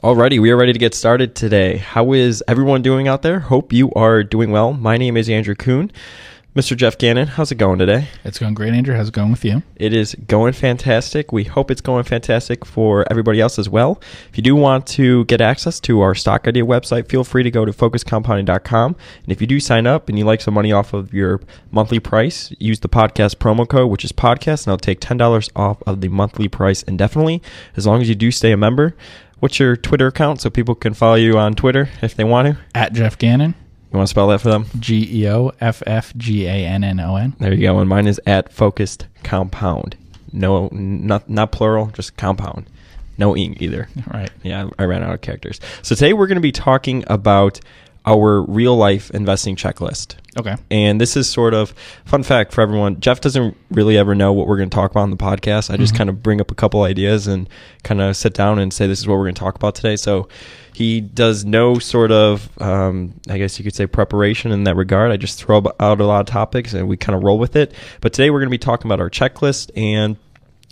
Alrighty, we are ready to get started today. How is everyone doing out there? Hope you are doing well. My name is Andrew Kuhn. Mr. Geoff Gannon, how's it going today? It's going great, Andrew. How's it going with you? It is going fantastic. We hope it's going fantastic for everybody else as well. If you do want to get access to our stock idea website, feel free to go to focuscompounding.com. And if you do sign up and you like some money off of your monthly price, use the podcast promo code, which is podcast, and I'll take $10 off of the monthly price indefinitely, as long as you do stay a member. What's your Twitter account so people can follow you on Twitter if they want to? At Geoff Gannon, You want to spell that for them? G E O F F G A N N O N. There you go. And mine is at focused compound. No, not not plural, just compound. No ing either. Right. Yeah, I ran out of characters. So today we're going to be talking about our real life investing checklist. Okay. And this is sort of fun fact for everyone. Jeff doesn't really ever know what we're going to talk about on the podcast. I just Mhm. kind of bring up a couple ideas and kind of sit down and say this is what we're going to talk about today. So he does no sort of, um, I guess you could say, preparation in that regard. I just throw out a lot of topics and we kind of roll with it. But today we're going to be talking about our checklist and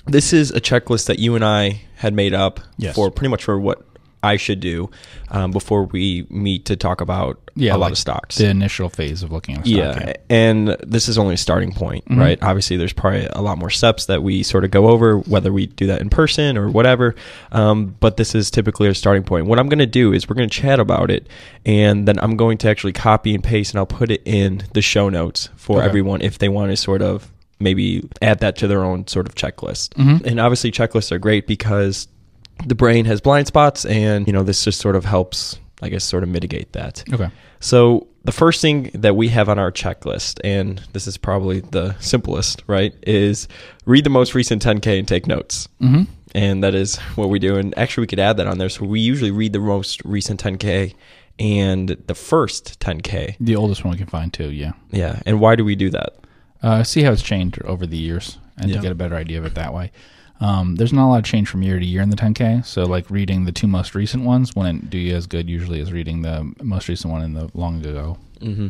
this is a checklist that you and I had made up Yes. for pretty much for what I should do um, before we meet to talk about Yeah. a lot like of stocks. The initial phase of looking at. Yeah, and this is only a starting point, Mhm. right? Obviously, there's probably a lot more steps that we sort of go over, whether we do that in person or whatever. Um, but this is typically a starting point. What I'm going to do is we're going to chat about it, and then I'm going to actually copy and paste, and I'll put it in the show notes for Okay. everyone if they want to sort of maybe add that to their own sort of checklist. Mhm. And obviously, checklists are great because the brain has blind spots, and you know this just sort of helps, I guess, sort of mitigate that. Okay. So the first thing that we have on our checklist, and this is probably the simplest, right, is read the most recent 10K and take notes. Mm-hmm. And that is what we do. And actually, we could add that on there. So we usually read the most recent 10K and the first 10K. The oldest one we can find too. Yeah. Yeah. And why do we do that? Uh, see how it's changed over the years, and Yeah. to get a better idea of it that way. Um, there's not a lot of change from year to year in the 10K. So, like reading the two most recent ones wouldn't do you as good usually as reading the most recent one in the long ago. Mm-hmm.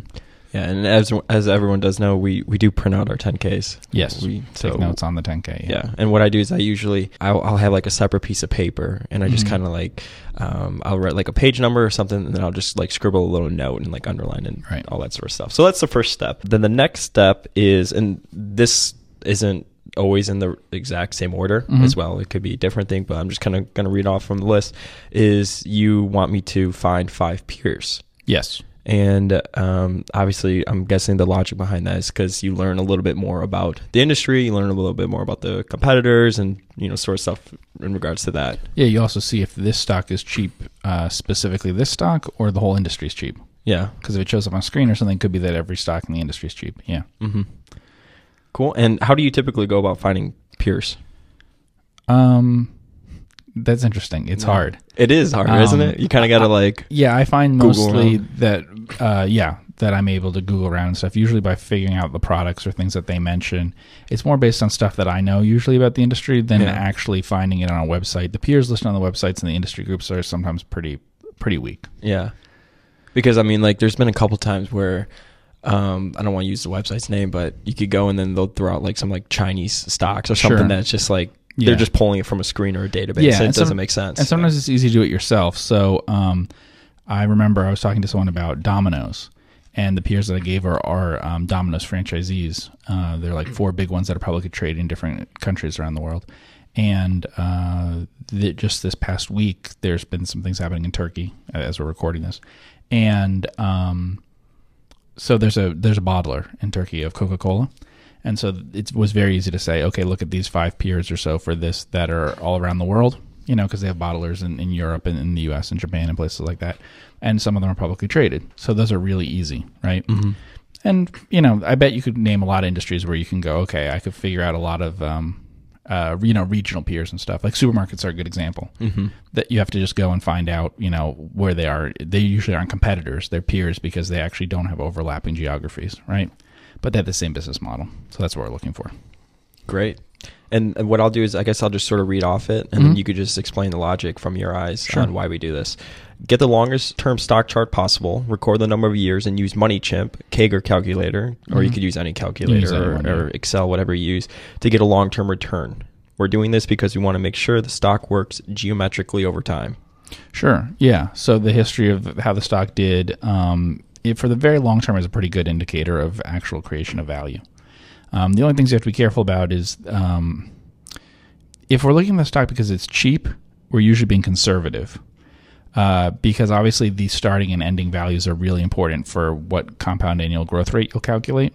Yeah. And as as everyone does know, we, we do print out our 10Ks. Yes. We Take so- notes on the 10K. Yeah, and what I do is I usually I'll, I'll have like a separate piece of paper, and I just Mhm. kind of like um, I'll write like a page number or something, and then I'll just like scribble a little note and like underline and Right. all that sort of stuff. So that's the first step. Then the next step is, and this isn't always in the exact same order Mhm. as well. It could be a different thing, but I'm just kind of going to read off from the list. Is you want me to find five peers. Yes. And um, obviously, I'm guessing the logic behind that is because you learn a little bit more about the industry, you learn a little bit more about the competitors, and you know, sort of stuff in regards to that. Yeah, you also see if this stock is cheap, uh, specifically this stock, or the whole industry is cheap. Yeah. Because if it shows up on screen or something, it could be that every stock in the industry is cheap. Yeah. hmm Cool. And how do you typically go about finding peers? Um, that's interesting. It's Yeah. hard. It is hard, Um, isn't it? You kind of got to like, Yeah, I find Google mostly around. that, uh, yeah, that I'm able to Google around and stuff. Usually by figuring out the products or things that they mention. It's more based on stuff that I know usually about the industry than Yeah. actually finding it on a website. The peers listed on the websites and the industry groups are sometimes pretty pretty weak. yeah. Because I mean, like, there's been a couple times where. Um, I don't want to use the website's name, but you could go and then they'll throw out like some like Chinese stocks or something Sure. that's just like Yeah. they're just pulling it from a screen or a database. Yeah, it doesn't make sense. And sometimes it's easy to do it yourself. So um, I remember I was talking to someone about Domino's, and the peers that I gave are, are um, Domino's franchisees. Uh, they're like four big ones that are publicly traded in different countries around the world. And uh, the, just this past week, there's been some things happening in Turkey as we're recording this, and um, so there's a there's a bottler in Turkey of Coca Cola, and so it was very easy to say, okay, look at these five peers or so for this that are all around the world, you know, because they have bottlers in, in Europe and in the U.S. and Japan and places like that, and some of them are publicly traded, so those are really easy, right? Mhm. And you know, I bet you could name a lot of industries where you can go, okay, I could figure out a lot of, um, uh, you know, regional peers and stuff. Like supermarkets are a good example Mhm. that you have to just go and find out, you know, where they are. They usually aren't competitors; they're peers because they actually don't have overlapping geographies, right? But they have the same business model, so that's what we're looking for. Great. And and what I'll do is, I guess I'll just sort of read off it, and then Mhm. you could just explain the logic from your eyes Sure. on why we do this. Get the longest term stock chart possible. Record the number of years and use MoneyChimp, CAGR calculator, or you Mhm. could use any use calculator or, anyone, or. Excel, whatever you use, to get a long term return. We're doing this because we want to make sure the stock works geometrically over time. Sure. Yeah. So the history of how the stock did um, it, for the very long term is a pretty good indicator of actual creation of value. Um, the only things you have to be careful about is um, if we're looking at the stock because it's cheap, we're usually being conservative. Uh, because obviously the starting and ending values are really important for what compound annual growth rate you'll calculate.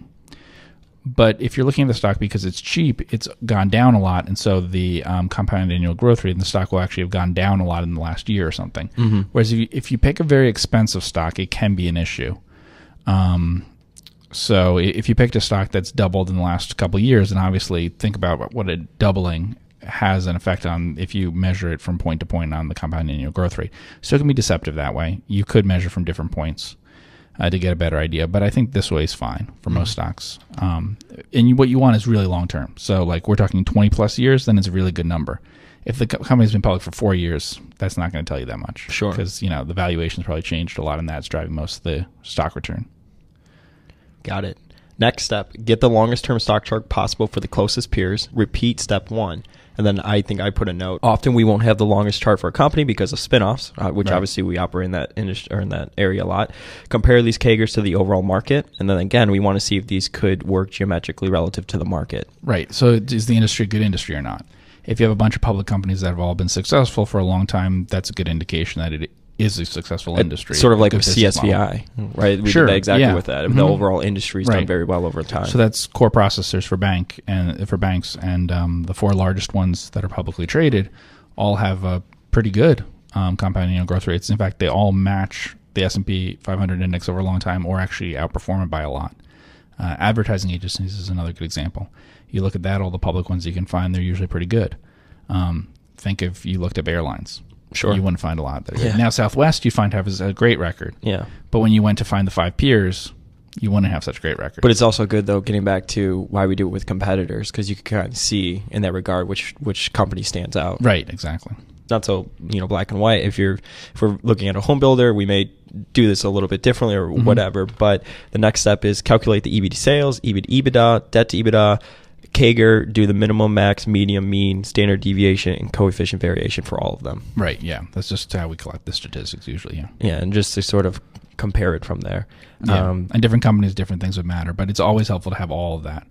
But if you're looking at the stock because it's cheap, it's gone down a lot, and so the um, compound annual growth rate in the stock will actually have gone down a lot in the last year or something. Mm-hmm. Whereas if you, if you pick a very expensive stock, it can be an issue. Um, so if you picked a stock that's doubled in the last couple of years, then obviously think about what a doubling has an effect on if you measure it from point to point on the compound annual growth rate. So it can be deceptive that way. You could measure from different points uh, to get a better idea, but I think this way is fine for mm-hmm. most stocks. Um, and you, what you want is really long term. So like we're talking 20 plus years, then it's a really good number. If the company's been public for four years, that's not going to tell you that much. Sure. Because, you know, the valuation's probably changed a lot and that's driving most of the stock return. Got it. Next step, get the longest term stock chart possible for the closest peers. Repeat step one. And then I think I put a note. Often we won't have the longest chart for a company because of spinoffs, uh, which right. obviously we operate in that industry or in that area a lot. Compare these CAGRs to the overall market, and then again we want to see if these could work geometrically relative to the market. Right. So is the industry a good industry or not? If you have a bunch of public companies that have all been successful for a long time, that's a good indication that it is a successful industry. Sort of like with CSVI, right? We sure, did that exactly yeah. with that. Mm-hmm. The overall industry's right. done very well over time. So that's core processors for bank and for banks, and um, the four largest ones that are publicly traded all have a pretty good um, compound annual growth rates. In fact, they all match the S and P 500 index over a long time, or actually outperform it by a lot. Uh, advertising agencies is another good example. You look at that, all the public ones you can find, they're usually pretty good. Um, think if you looked at airlines Sure. You wouldn't find a lot there. Yeah. Now Southwest you find has a great record. Yeah. But when you went to find the five peers, you wouldn't have such a great record. But it's also good though, getting back to why we do it with competitors, because you can kind of see in that regard which which company stands out. Right. Exactly. Not so you know black and white. If you're if we're looking at a home builder, we may do this a little bit differently or mm-hmm. whatever. But the next step is calculate the EBIT sales, EBIT EBITDA, debt to EBITDA, CAGR, do the minimum, max, medium, mean, standard deviation, and coefficient variation for all of them. Right. Yeah. That's just how we collect the statistics usually. Yeah. Yeah, and just to sort of compare it from there. Yeah. Um, and different companies, different things would matter, but it's always helpful to have all of that.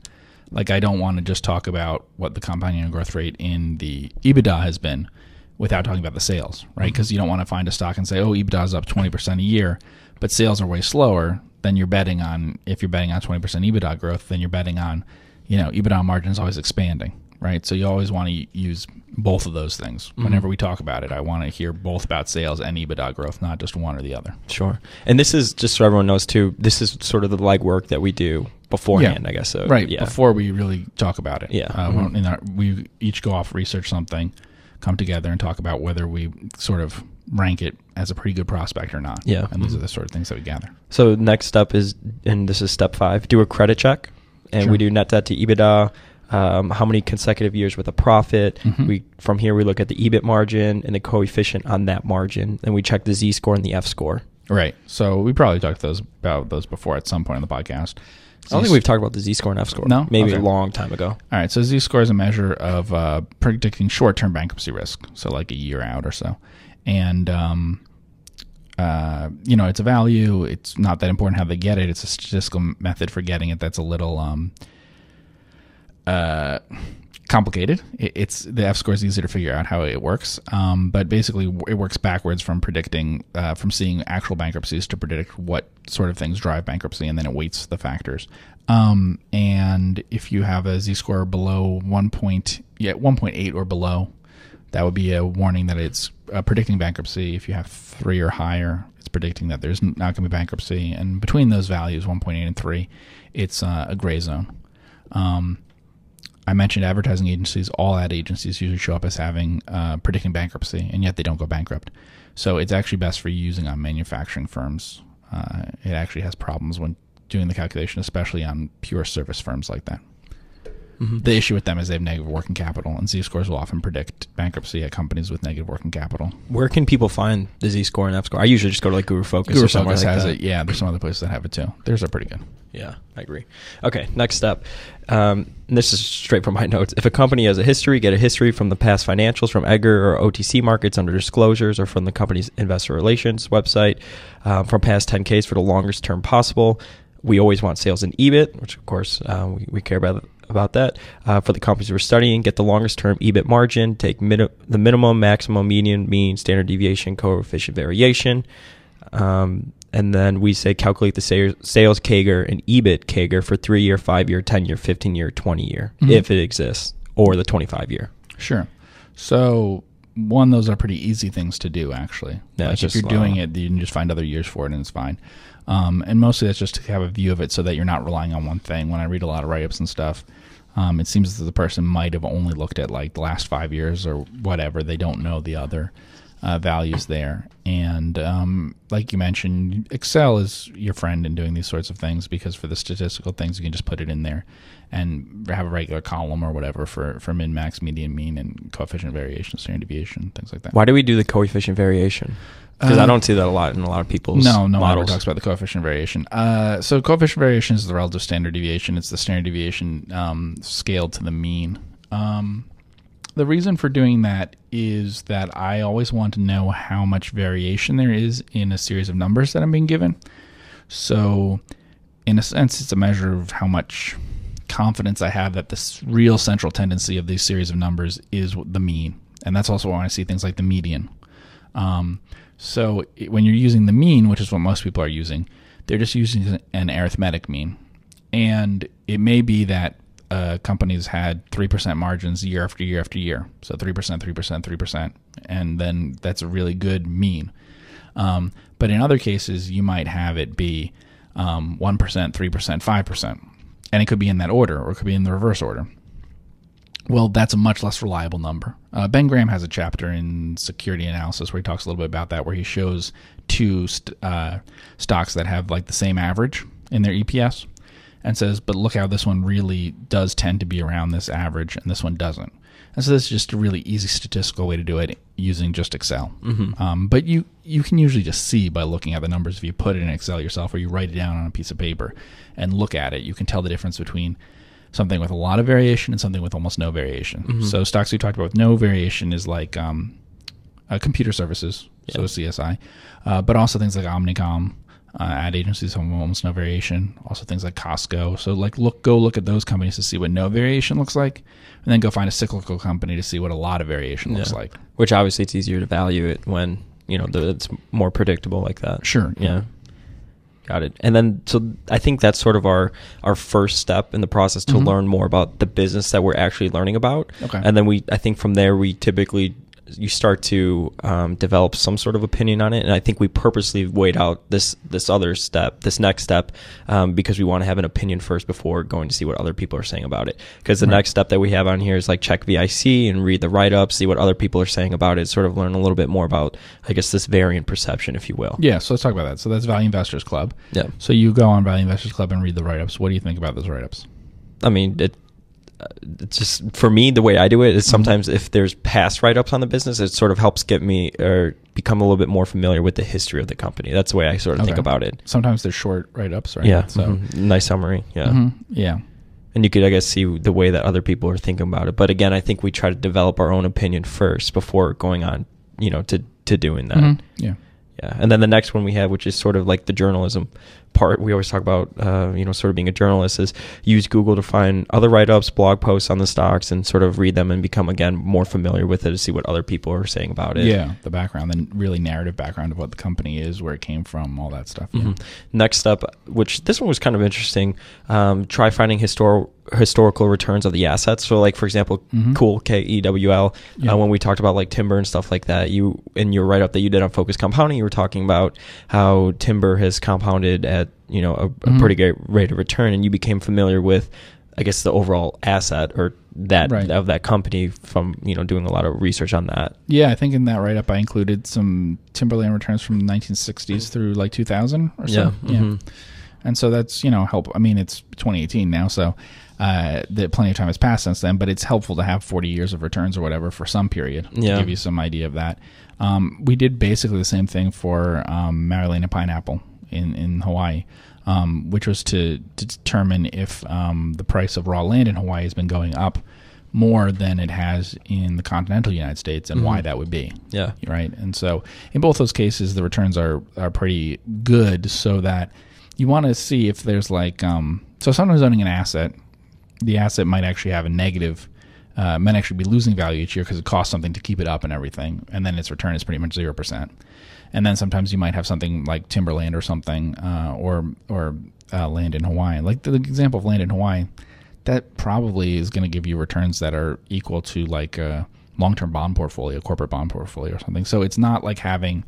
Like I don't want to just talk about what the compound annual growth rate in the EBITDA has been without talking about the sales, right? Because mm-hmm. you don't want to find a stock and say, "Oh, EBITDA is up twenty percent a year," but sales are way slower. Then you're betting on if you're betting on twenty percent EBITDA growth, then you're betting on you know, EBITDA margin is always expanding, right? So you always want to use both of those things. Mm-hmm. Whenever we talk about it, I want to hear both about sales and EBITDA growth, not just one or the other. Sure. And this is just so everyone knows too. This is sort of the legwork that we do beforehand, yeah. I guess. So, right. Yeah. Before we really talk about it. Yeah. Uh, mm-hmm. our, we each go off research something, come together and talk about whether we sort of rank it as a pretty good prospect or not. Yeah. And these mm-hmm. are the sort of things that we gather. So next step is, and this is step five, do a credit check and sure. we do net debt to EBITDA. Um, how many consecutive years with a profit? Mm-hmm. We from here we look at the EBIT margin and the coefficient on that margin, and we check the Z score and the F score. Right. So we probably talked those about those before at some point in the podcast. Z- I don't think we've talked about the Z score and F score. No, maybe okay. a long time ago. All right. So Z score is a measure of uh, predicting short term bankruptcy risk, so like a year out or so, and um, uh, you know, it's a value. It's not that important how they get it. It's a statistical method for getting it that's a little um, uh, complicated. It, it's the F score is easy to figure out how it works, um, but basically it works backwards from predicting, uh, from seeing actual bankruptcies to predict what sort of things drive bankruptcy, and then it weights the factors. Um, and if you have a Z score below one point, yeah, one point eight or below, that would be a warning that it's uh, predicting bankruptcy. If you have three or higher, it's predicting that there's not going to be bankruptcy. And between those values, 1.8 and 3, it's uh, a gray zone. Um, I mentioned advertising agencies. All ad agencies usually show up as having uh, predicting bankruptcy, and yet they don't go bankrupt. So it's actually best for using on manufacturing firms. Uh, it actually has problems when doing the calculation, especially on pure service firms like that. The issue with them is they have negative working capital, and Z scores will often predict bankruptcy at companies with negative working capital. Where can people find the Z score and F score? I usually just go to like Guru Focus Guru or somewhere Focus like has that. it. Yeah, there's some other places that have it too. Theirs are pretty good. Yeah, I agree. Okay, next step. Um, this is straight from my notes. If a company has a history, get a history from the past financials from Edgar or OTC markets under disclosures or from the company's investor relations website um, from past 10Ks for the longest term possible. We always want sales and EBIT, which of course uh, we, we care about about that. Uh, for the companies we're studying, get the longest term EBIT margin, take mini- the minimum, maximum, median, mean, standard deviation, coefficient variation. Um, and then we say calculate the sales, sales CAGR and EBIT CAGR for three year, five year, 10 year, 15 year, 20 year, Mhm. if it exists, or the 25 year. Sure. So one, those are pretty easy things to do. Actually, Yeah, like if you're doing it, you can just find other years for it, and it's fine. Um, and mostly that's just to have a view of it, so that you're not relying on one thing. When I read a lot of write-ups and stuff, um, it seems that the person might have only looked at like the last five years or whatever. They don't know the other uh, values there. And um, like you mentioned, Excel is your friend in doing these sorts of things because for the statistical things, you can just put it in there and have a regular column or whatever for, for min, max, median, mean, and coefficient variation, standard deviation, things like that. Why do we do the coefficient variation? Because I Uh, don't see that a lot in a lot of people's No, no one ever talks about the coefficient variation. Uh, so coefficient variation is the relative standard deviation. It's the standard deviation um, scaled to the mean. Um, the reason for doing that is that I always want to know how much variation there is in a series of numbers that I'm being given. So, in a sense, it's a measure of how much confidence I have that this real central tendency of these series of numbers is the mean. And that's also why I see things like the median. Um, so it- when you're using the mean, which is what most people are using, they're just using an arithmetic mean. And it may be that uh, companies had 3% margins year after year after year. So 3%, 3%, 3%. And then that's a really good mean. Um, but in other cases, you might have it be um, 1%, 3%, 5%. And it could be in that order or it could be in the reverse order. Well, that's a much less reliable number. Uh, ben Graham has a chapter in security analysis where he talks a little bit about that, where he shows two st- uh, stocks that have like the same average in their EPS, and says, "But look how this one really does tend to be around this average, and this one doesn't." And so this is just a really easy statistical way to do it using just Excel. Mm-hmm. Um, but you you can usually just see by looking at the numbers if you put it in Excel yourself or you write it down on a piece of paper and look at it. You can tell the difference between something with a lot of variation and something with almost no variation. Mhm. So stocks we talked about with no variation is like um, uh, computer services, so CSI, uh, but also things like Omnicom. Uh, ad agencies have almost no variation. Also things like Costco. So like look, go look at those companies to see what no variation looks like, and then go find a cyclical company to see what a lot of variation looks Yeah. like. Which obviously it's easier to value it when you know the, it's more predictable like that. Sure. Yeah. Got it. And then so I think that's sort of our our first step in the process to Mhm. learn more about the business that we're actually learning about. Okay. And then we I think from there we typically you start to um, develop some sort of opinion on it, and I think we purposely wait out this this other step, this next step, um, because we want to have an opinion first before going to see what other people are saying about it. Because the Right. next step that we have on here is like check VIC and read the write up, see what other people are saying about it, sort of learn a little bit more about, I guess, this variant perception, if you will. Yeah, so let's talk about that. So that's Value Investors Club. Yeah. So you go on Value Investors Club and read the write ups. What do you think about those write ups? I mean, it. Just for me the way I do it is sometimes if there's past write ups on the business, it sort of helps get me or become a little bit more familiar with the history of the company. That's the way I sort of think about it. Sometimes they're short write ups, right? Yeah. So mhm. nice summary. Yeah. Mhm. yeah. And you could, I guess, see the way that other people are thinking about it. But again, I think we try to develop our own opinion first before going on, you know, to to doing that. Mhm. Yeah. Yeah, and then the next one we have, which is sort of like the journalism part, we always talk about, uh, you know, sort of being a journalist, is use Google to find other write-ups, blog posts on the stocks, and sort of read them and become again more familiar with it to see what other people are saying about it. Yeah. The background, the really narrative background of what the company is, where it came from, all that stuff. Yeah. Mhm. Next up, which this one was kind of interesting, um, try finding histor- historical returns of the assets. So, like for example, Mhm. Cool K E W L. Yeah. Uh, when we talked about like timber and stuff like that, you in your write up that you did on Focus Compounding, you were talking about how timber has compounded at you know a, a Mhm. pretty great rate of return, and you became familiar with. I guess the overall asset or that Right. of that company from you know doing a lot of research on that. Yeah, I think in that write up I included some timberland returns from the 1960s through like 2000 or so. mhm. and so that's you know help. I mean, it's 2018 now, so uh, that plenty of time has passed since then. But it's helpful to have 40 years of returns or whatever for some period Yeah. to give you some idea of that. Um, we did basically the same thing for um, and Pineapple in in Hawaii. Um, which was to, to determine if um, the price of raw land in Hawaii has been going up more than it has in the continental United States, and why that would be Yeah. right? And so in both those cases, the returns are are pretty good, so that you want to see if there's like um, so someone owning an asset, the asset might actually have a negative. Uh, might actually be losing value each year because it costs something to keep it up and everything, and then its return is pretty much zero percent. And then sometimes you might have something like timberland or something, uh, or or uh, land in Hawaii. Like the example of land in Hawaii, that probably is going to give you returns that are equal to like a long-term bond portfolio, corporate bond portfolio or something. So it's not like having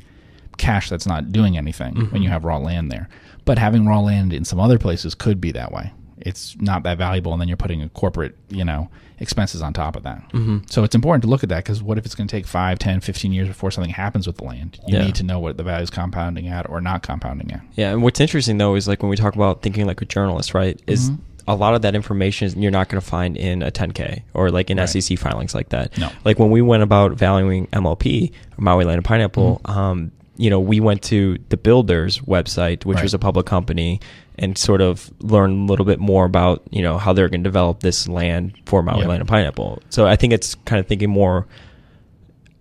cash that's not doing anything when you have raw land there. But having raw land in some other places could be that way. It's not that valuable, and then you're putting a corporate, you know, expenses on top of that. Mm-hmm. So it's important to look at that because what if it's going to take 5, 10, 15 years before something happens with the land? You Yeah. need to know what the value is compounding at or not compounding at. Yeah, and what's interesting though is like when we talk about thinking like a journalist, right? Is Mhm. a lot of that information you're not going to find in a 10K or like in Right. SEC filings like that. No. Like when we went about valuing MLP, Maui Land and Pineapple, Mm-hmm. um, you know, we went to the Builders website, which Right. was a public company, and sort of learned a little bit more about you know how they're going to develop this land for Maui Yeah. Land and Pineapple. So I think it's kind of thinking more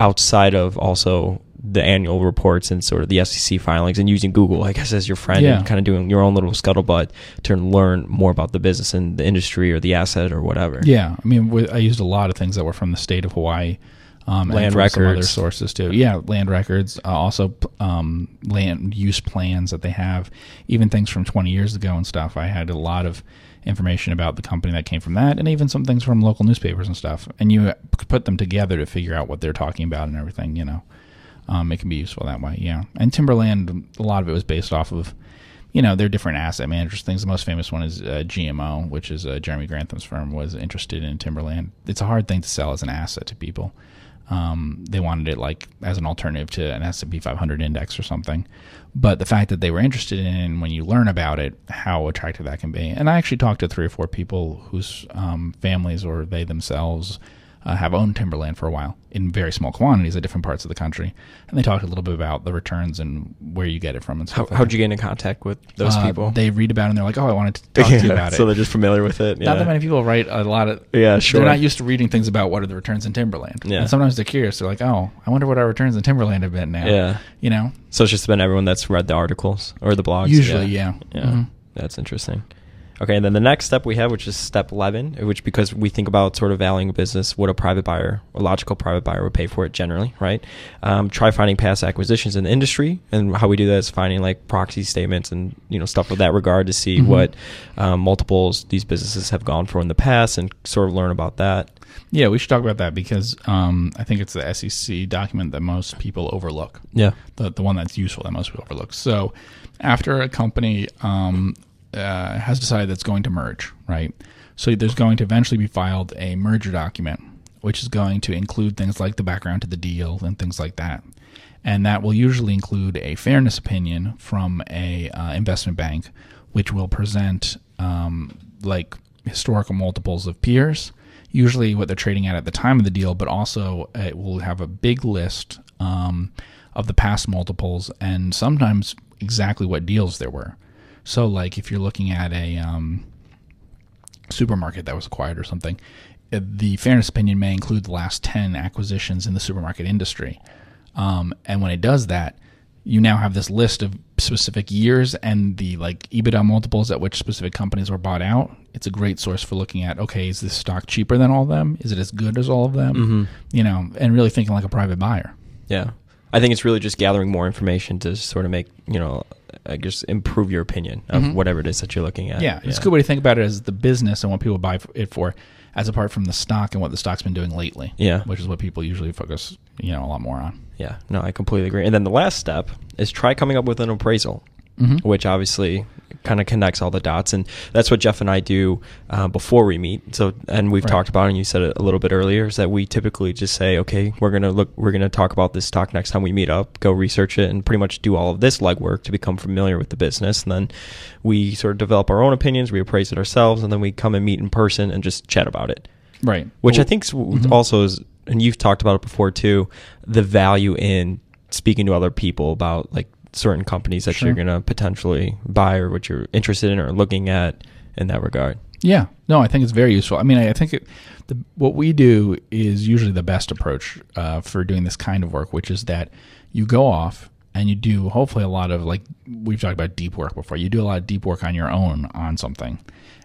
outside of also the annual reports and sort of the SEC filings and using Google, I guess, as your friend Yeah. and kind of doing your own little scuttlebutt to learn more about the business and the industry or the asset or whatever. Yeah, I mean, I used a lot of things that were from the state of Hawaii, um, and Land some other sources too. Yeah, land records, uh, also um, land use plans that they have, even things from 20 years ago and stuff. I had a lot of information about the company that came from that, and even some things from local newspapers and stuff. And you put them together to figure out what they're talking about and everything. You know, um, it can be useful that way. Yeah, and Timberland, a lot of it was based off of you know, they're different asset managers things. The most famous one is uh, GMO, which is uh, Jeremy Grantham's firm, was interested in timberland. It's a hard thing to sell as an asset to people. Um, they wanted it like as an alternative to an S&P 500 index or something. But the fact that they were interested in, when you learn about it, how attractive that can be. And I actually talked to three or four people whose um, families or they themselves uh, have owned timberland for a while in very small quantities at different parts of the country. And they talked a little bit about the returns and where you get it from and How, stuff. like how'd you get in contact with those Uh, people? They read about it and they're like, "Oh, I wanted to talk to you about it." so they're just familiar with it. Yeah. Not that many people write a lot of. Yeah, sure. They're not used to reading things about what are the returns in timberland. Yeah. And sometimes they're curious. They're like, "Oh, I wonder what our returns in timberland have been now." Yeah. You know. So it's just been everyone that's read the articles or the blogs. Usually, yeah. Yeah, Mhm. that's interesting. Okay, and then the next step we have, which is step 11, which because we think about sort of valuing a business, what a private buyer, a logical private buyer would pay for it generally, right? Um, try finding past acquisitions in the industry, and how we do that is finding like proxy statements and you know stuff of that regard to see Mhm. what um, multiples these businesses have gone for in the past, and sort of learn about that. Yeah, we should talk about that because um, I think it's the SEC document that most people overlook. Yeah. the the one that's useful that most people overlook. So, after a company um, uh, has decided that's going to merge, right? So there's going to eventually be filed a merger document, which is going to include things like the background to the deal and things like that, and that will usually include a fairness opinion from a uh, investment bank, which will present um, like historical multiples of peers usually what they're trading at at the time of the deal, but also it will have a big list um, of the past multiples and sometimes exactly what deals there were. So, like if you're looking at a um, supermarket that was acquired or something, uh, the fairness opinion may include the last 10 acquisitions in the supermarket industry. Um, and when it does that, you now have this list of specific years and the like EBITDA multiples at which specific companies were bought out. It's a great source for looking at okay, is this stock cheaper than all of them? Is it as good as all of them? Mhm. You know, and really thinking like a private buyer. Yeah. I think it's really just gathering more information to sort of make, you know, I guess improve your opinion of Mhm. whatever it is that you're looking at. Yeah, it's a good way to think about it as the business and what people buy it for, as apart from the stock and what the stock's been doing lately. Yeah. which is what people usually focus, you know, a lot more on. Yeah. No, I completely agree. And then the last step is try coming up with an appraisal, Mhm. which obviously kind of connects all the dots, and that's what Geoff and I do uh, before we meet. So, and we've Right. talked about, it, and you said it a little bit earlier, is that we typically just say, okay, we're gonna look, we're gonna talk about this stock next time we meet up, go research it, and pretty much do all of this legwork to become familiar with the business, and then we sort of develop our own opinions, we appraise it ourselves, and then we come and meet in person and just chat about it Right. which I Well, think Mhm. also is, and you've talked about it before too, the value in speaking to other people about like certain companies that Sure. you're going to potentially buy or what you're interested in or looking at in that regard. Yeah, no, I think it's very useful. I mean, I I think it, the, what we do is usually the best approach uh, for doing this kind of work, which is that you go off and you do hopefully a lot of like we've talked about deep work before. You do a lot of deep work on your own on something,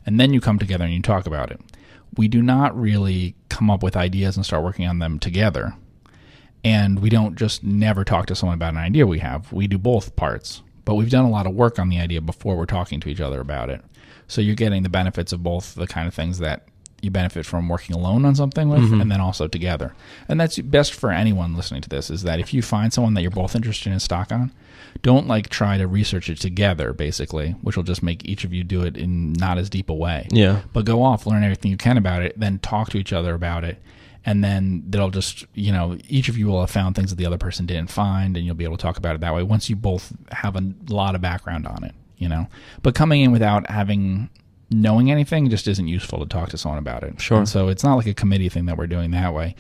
and then you come together and you talk about it. We do not really come up with ideas and start working on them together, and we don't just never talk to someone about an idea we have. We do both parts, but we've done a lot of work on the idea before we're talking to each other about it. So you're getting the benefits of both the kind of things that you benefit from working alone on something with mm-hmm. and then also together. And that's best for anyone listening to this is that if you find someone that you're both interested in stock on, don't like try to research it together basically, which will just make each of you do it in not as deep a way Yeah. but go off, learn everything you can about it, then talk to each other about it. And then they'll just, you know, each of you will have found things that the other person didn't find, and you'll be able to talk about it that way once you both have a lot of background on it, you know. But coming in without having knowing anything just isn't useful to talk to someone about it. Sure. And so it's not like a committee thing that we're doing that way.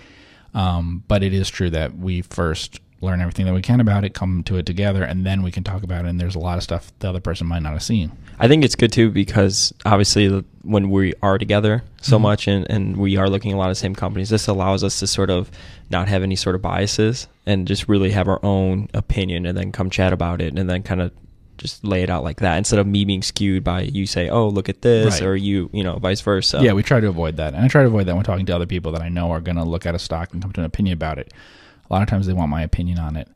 Um, but it is true that we first learn everything that we can about it, come to it together, and then we can talk about it. And there's a lot of stuff the other person might not have seen. I think it's good too because obviously when we are together so Mhm. much and, and we are looking at a lot of the same companies, this allows us to sort of not have any sort of biases and just really have our own opinion and then come chat about it and then kind of just lay it out like that instead of me being skewed by you say, oh, look at this, Right. or you, you know, vice versa. Yeah, we try to avoid that. And I try to avoid that when talking to other people that I know are going to look at a stock and come to an opinion about it. A lot of times they want my opinion on it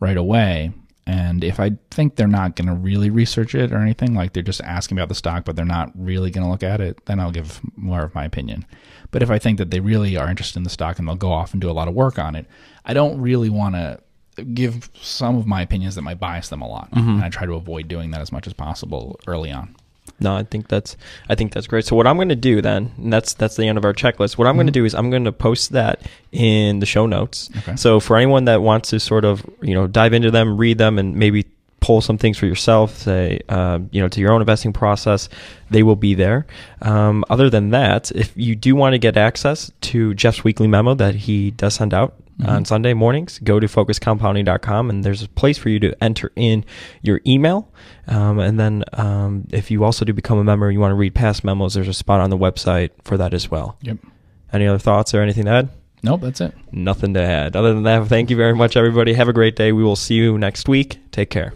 right away. And if I think they're not going to really research it or anything, like they're just asking about the stock, but they're not really going to look at it, then I'll give more of my opinion. But if I think that they really are interested in the stock and they'll go off and do a lot of work on it, I don't really want to give some of my opinions that might bias them a lot. Mm-hmm. And I try to avoid doing that as much as possible early on. No, I think that's I think that's great. So what I'm going to do then, and that's that's the end of our checklist. What I'm going to do is I'm going to post that in the show notes. Okay. So for anyone that wants to sort of you know dive into them, read them, and maybe pull some things for yourself, say um, you know to your own investing process, they will be there. Um, other than that, if you do want to get access to Geoff's weekly memo that he does send out on Sunday mornings, go to focuscompounding.com and there's a place for you to enter in your email. Um, and then um, if you also do become a member and you want to read past memos, there's a spot on the website for that as well. Yep. Any other thoughts or anything to add? Nope, that's it. Nothing to add. Other than that, thank you very much, everybody. Have a great day. We will see you next week. Take care.